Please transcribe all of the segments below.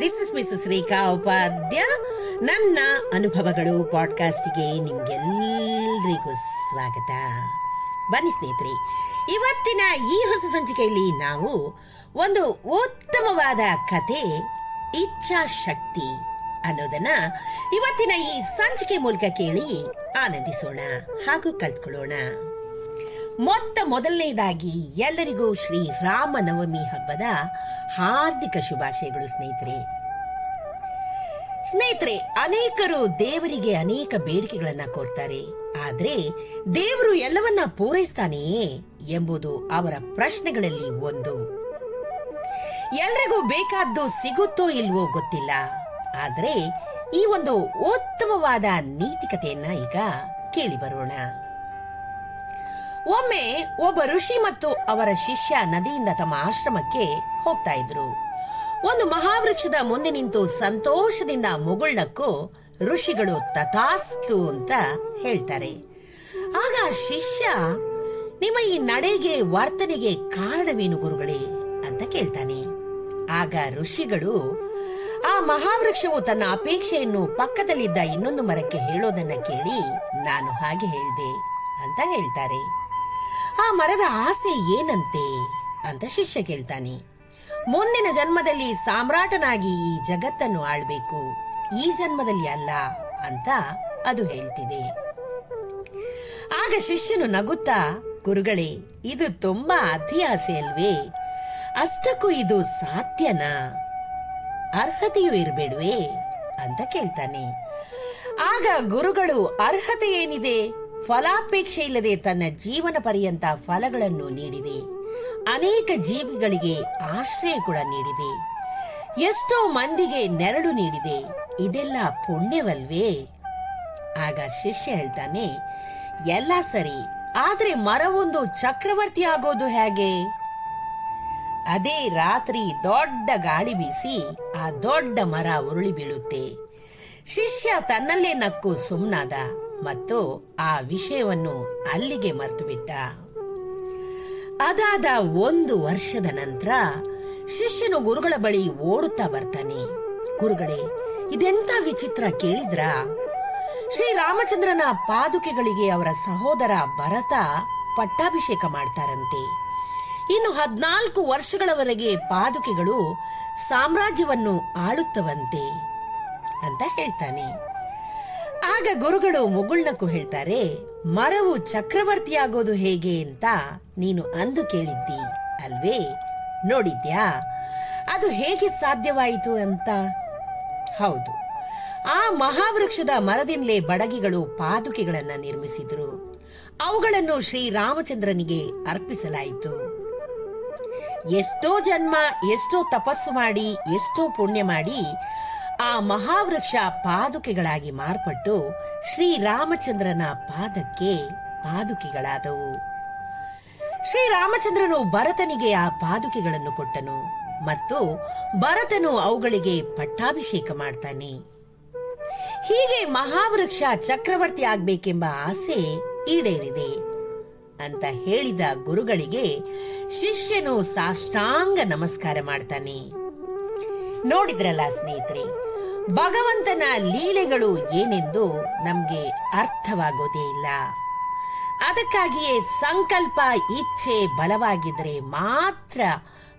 This is Mrs Shrika Upadhya ನನ್ನ ಅನುಭವಗಳು ಪಾಡ್ಕಾಸ್ಟ್ಗೆ ನಿಮ್ಗೆಲ್ರಿಗೂ ಸ್ವಾಗತ. ಬನ್ನಿ ಸ್ನೇಹಿತರೆ, ಇವತ್ತಿನ ಈ ಹೊಸ ಸಂಚಿಕೆಯಲ್ಲಿ ನಾವು ಒಂದು ಉತ್ತಮವಾದ ಕತೆ ಇಚ್ಛಾಶಕ್ತಿ ಅನ್ನೋದನ್ನ ಇವತ್ತಿನ ಈ ಸಂಚಿಕೆ ಮೂಲಕ ಕೇಳಿ ಆನಂದಿಸೋಣ ಹಾಗೂ ಕಲ್ತ್ಕೊಳ್ಳೋಣ. ಮೊತ್ತ ಮೊದಲನೇದಾಗಿ ಎಲ್ಲರಿಗೂ ಶ್ರೀ ರಾಮನವಮಿ ಹಬ್ಬದ ಹಾರ್ದಿಕ ಶುಭಾಶಯಗಳು ಸ್ನೇಹಿತರೆ. ಸ್ನೇಹಿತರೆ, ಅನೇಕರು ದೇವರಿಗೆ ಅನೇಕ ಬೇಡಿಕೆಗಳನ್ನ ಕೋರ್ತಾರೆ. ಆದರೆ ದೇವರು ಎಲ್ಲವನ್ನ ಪೂರೈಸ್ತಾನೆಯೇ ಎಂಬುದು ಅವರ ಪ್ರಶ್ನೆಗಳಲ್ಲಿ ಒಂದು. ಎಲ್ರಿಗೂ ಬೇಕಾದ್ದು ಸಿಗುತ್ತೋ ಇಲ್ವೋ ಗೊತ್ತಿಲ್ಲ. ಆದರೆ ಈ ಒಂದು ಉತ್ತಮವಾದ ನೀತಿಕತೆಯನ್ನ ಈಗ ಕೇಳಿ ಬರೋಣ. ಒಮ್ಮೆ ಒಬ್ಬ ಋಷಿ ಮತ್ತು ಅವರ ಶಿಷ್ಯ ನದಿಯಿಂದ ತಮ್ಮ ಆಶ್ರಮಕ್ಕೆ ಹೋಗ್ತಾ ಇದ್ರು. ಒಂದು ಮಹಾವೃಕ್ಷದ ಮುಂದೆ ನಿಂತು ಸಂತೋಷದಿಂದ ಮುಗುಳ್ನಕ್ಕೂ ಋಷಿಗಳು ತಥಾಸ್ತು ಅಂತ ಹೇಳ್ತಾರೆ. ಆಗ ಶಿಷ್ಯ, ನಿಮ್ಮ ಈ ನಡೆಗೆ ವರ್ತನೆಗೆ ಕಾರಣವೇನು ಗುರುಗಳೇ ಅಂತ ಕೇಳ್ತಾನೆ. ಆಗ ಋಷಿಗಳು, ಆ ಮಹಾವೃಕ್ಷವು ತನ್ನ ಅಪೇಕ್ಷೆಯನ್ನು ಪಕ್ಕದಲ್ಲಿದ್ದ ಇನ್ನೊಂದು ಮರಕ್ಕೆ ಹೇಳೋದನ್ನ ಕೇಳಿ ನಾನು ಹಾಗೆ ಹೇಳಿದೆ ಅಂತ ಹೇಳ್ತಾರೆ. ಆ ಮರದ ಆಸೆ ಏನಂತೆ? ಅಂತ ಶಿಷ್ಯ ಕೇಳ್ತಾನೆ. ಮುಂದಿನ ಜನ್ಮದಲ್ಲಿ ಸಾಮ್ರಾಟನಾಗಿ ಈ ಜಗತ್ತನ್ನು ಆಳ್ಬೇಕು. ಈ ಜನ್ಮದಲ್ಲಿ ಅಲ್ಲ ಅಂತ ಅದು ಹೇಳ್ತಿದೆ. ಆಗ ಶಿಷ್ಯನು ನಗುತ್ತಾ, ಗುರುಗಳೇ, ಇದು ತುಂಬಾ ಅತಿ ಆಸೆ ಅಲ್ವೇ? ಅಷ್ಟಕ್ಕೂ ಇದು ಸಾಧ್ಯನಾ ಅರ್ಹತೆಯೂ ಇರಬೇಡ್ವೇ? ಅಂತ ಕೇಳ್ತಾನೆ. ಆಗ ಗುರುಗಳು, ಅರ್ಹತೆ ಏನಿದೆ? ಫಲಾಪೇಕ್ಷೆ ಇಲ್ಲದೆ ತನ್ನ ಜೀವನ ಪರ್ಯಂತ ಫಲಗಳನ್ನು ನೀಡಿದೆ. ಅನೇಕ ಜೀವಿಗಳಿಗೆ ಆಶ್ರಯ ಕೂಡ ನೀಡಿದೆ. ಎಷ್ಟೋ ಮಂದಿಗೆ ನೆರಳು ನೀಡಿದೆ. ಇದೆಲ್ಲ ಪುಣ್ಯವಲ್ವೇ? ಆಗ ಶಿಷ್ಯ ಹೇಳ್ತಾನೆ, ಎಲ್ಲ ಸರಿ, ಆದ್ರೆ ಮರವೊಂದು ಚಕ್ರವರ್ತಿ ಆಗೋದು ಹೇಗೆ? ಅದೇ ರಾತ್ರಿ ದೊಡ್ಡ ಗಾಳಿ ಬೀಸಿ ಆ ದೊಡ್ಡ ಮರ ಉರುಳಿ ಬೀಳುತ್ತೆ. ಶಿಷ್ಯ ತನ್ನಲ್ಲೇ ನಕ್ಕು ಸುಮ್ನಾದ ಮತ್ತು ಆ ವಿಷಯವನ್ನು ಅಲ್ಲಿಗೆ ಮರೆತು ಬಿಟ್ಟ ಅದಾದ ಒಂದು ವರ್ಷದ ನಂತರ ಶಿಷ್ಯನು ಗುರುಗಳ ಬಳಿ ಓಡುತ್ತಾ ಬರ್ತಾನೆ. ಗುರುಗಳೇ ಇದೆಂತ ವಿಚಿತ್ರ ಕೇಳಿದ್ರಾ? ಶ್ರೀರಾಮಚಂದ್ರನ ಪಾದುಕೆಗಳಿಗೆ ಅವರ ಸಹೋದರ ಭರತ ಪಟ್ಟಾಭಿಷೇಕ ಮಾಡ್ತಾರಂತೆ. ಇನ್ನು ಹದಿನಾಲ್ಕು ವರ್ಷಗಳವರೆಗೆ ಪಾದುಕೆಗಳು ಸಾಮ್ರಾಜ್ಯವನ್ನು ಆಳುತ್ತವಂತೆ ಅಂತ ಹೇಳ್ತಾನೆ. ಆಗ ಗುರುಗಳು ಮುಗುಳ್ನಕ್ಕು ಹೇಳ್ತಾರೆ, ಮರವು ಚಕ್ರವರ್ತಿಯಾಗೋದು ಹೇಗೆ ಅಂತ ನೀನು ಅಂದು ಕೇಳಿದ್ದಿ ಅಲ್ವೇ? ನೋಡಿದ್ಯಾ? ಅದು ಹೇಗೆ ಸಾಧ್ಯವಾಯಿತು ಅಂತ? ಹೌದು. ಆ ಮಹಾವೃಕ್ಷದ ಮರದಿಂದಲೇ ಬಡಗಿಗಳು ಪಾದುಕೆಗಳನ್ನು ನಿರ್ಮಿಸಿದ್ರು. ಅವುಗಳನ್ನು ಶ್ರೀರಾಮಚಂದ್ರನಿಗೆ ಅರ್ಪಿಸಲಾಯಿತು. ಎಷ್ಟೋ ಜನ್ಮ, ಎಷ್ಟೋ ತಪಸ್ಸು ಮಾಡಿ, ಎಷ್ಟೋ ಪುಣ್ಯ ಮಾಡಿ ಆ ಮಹಾವೃಕ್ಷ ಪಾದುಕೆಗಳಾಗಿ ಮಾರ್ಪಟ್ಟು ಶ್ರೀರಾಮಚಂದ್ರನ ಪಾದಕ್ಕೆ ಪಾದುಕೆಗಳಾದವು. ಶ್ರೀರಾಮಚಂದ್ರನು ಭರತನಿಗೆ ಆ ಪಾದುಕೆಗಳನ್ನು ಕೊಟ್ಟನು ಮತ್ತು ಭರತನು ಅವುಗಳಿಗೆ ಪಟ್ಟಾಭಿಷೇಕ ಮಾಡ್ತಾನೆ. ಹೀಗೆ ಮಹಾವೃಕ್ಷ ಚಕ್ರವರ್ತಿ ಆಗ್ಬೇಕೆಂಬ ಆಸೆ ಈಡೇರಿದೆ ಅಂತ ಹೇಳಿದ ಗುರುಗಳಿಗೆ ಶಿಷ್ಯನು ಸಾಷ್ಟಾಂಗ ನಮಸ್ಕಾರ ಮಾಡ್ತಾನೆ. ನೋಡಿದ್ರಲ್ಲ ಸ್ನೇಹಿತರೆ ಭಗವಂತನ ಲೀಲೆಗಳು ಏನೆಂದು ನಮಗೆ ಅರ್ಥವಾಗೋದೇ ಇಲ್ಲ. ಅದಕ್ಕಾಗಿಯೇ ಸಂಕಲ್ಪ, ಇಚ್ಛೆ ಬಲವಾಗಿದ್ರೆ ಮಾತ್ರ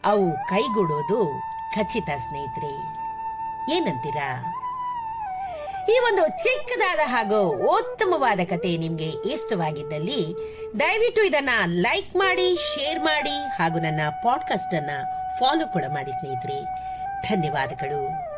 ಅವು ಕೈಗೂಡೋದು ಖಚಿತ ಸ್ನೇಹಿತರೆ. ಏನಂತೀರಾ? ಈ ಒಂದು ಚಿಕ್ಕದಾದ ಹಾಗೂ ಉತ್ತಮವಾದ ಕತೆ ನಿಮಗೆ ಇಷ್ಟವಾಗಿದ್ದಲ್ಲಿ ದಯವಿಟ್ಟು ಇದನ್ನ ಲೈಕ್ ಮಾಡಿ, ಶೇರ್ ಮಾಡಿ ಹಾಗೂ ನನ್ನ ಪಾಡ್ಕಾಸ್ಟ್ ಅನ್ನ ಫಾಲೋ ಕೂಡ ಮಾಡಿ ಸ್ನೇಹಿತರೆ. ಧನ್ಯವಾದಗಳು.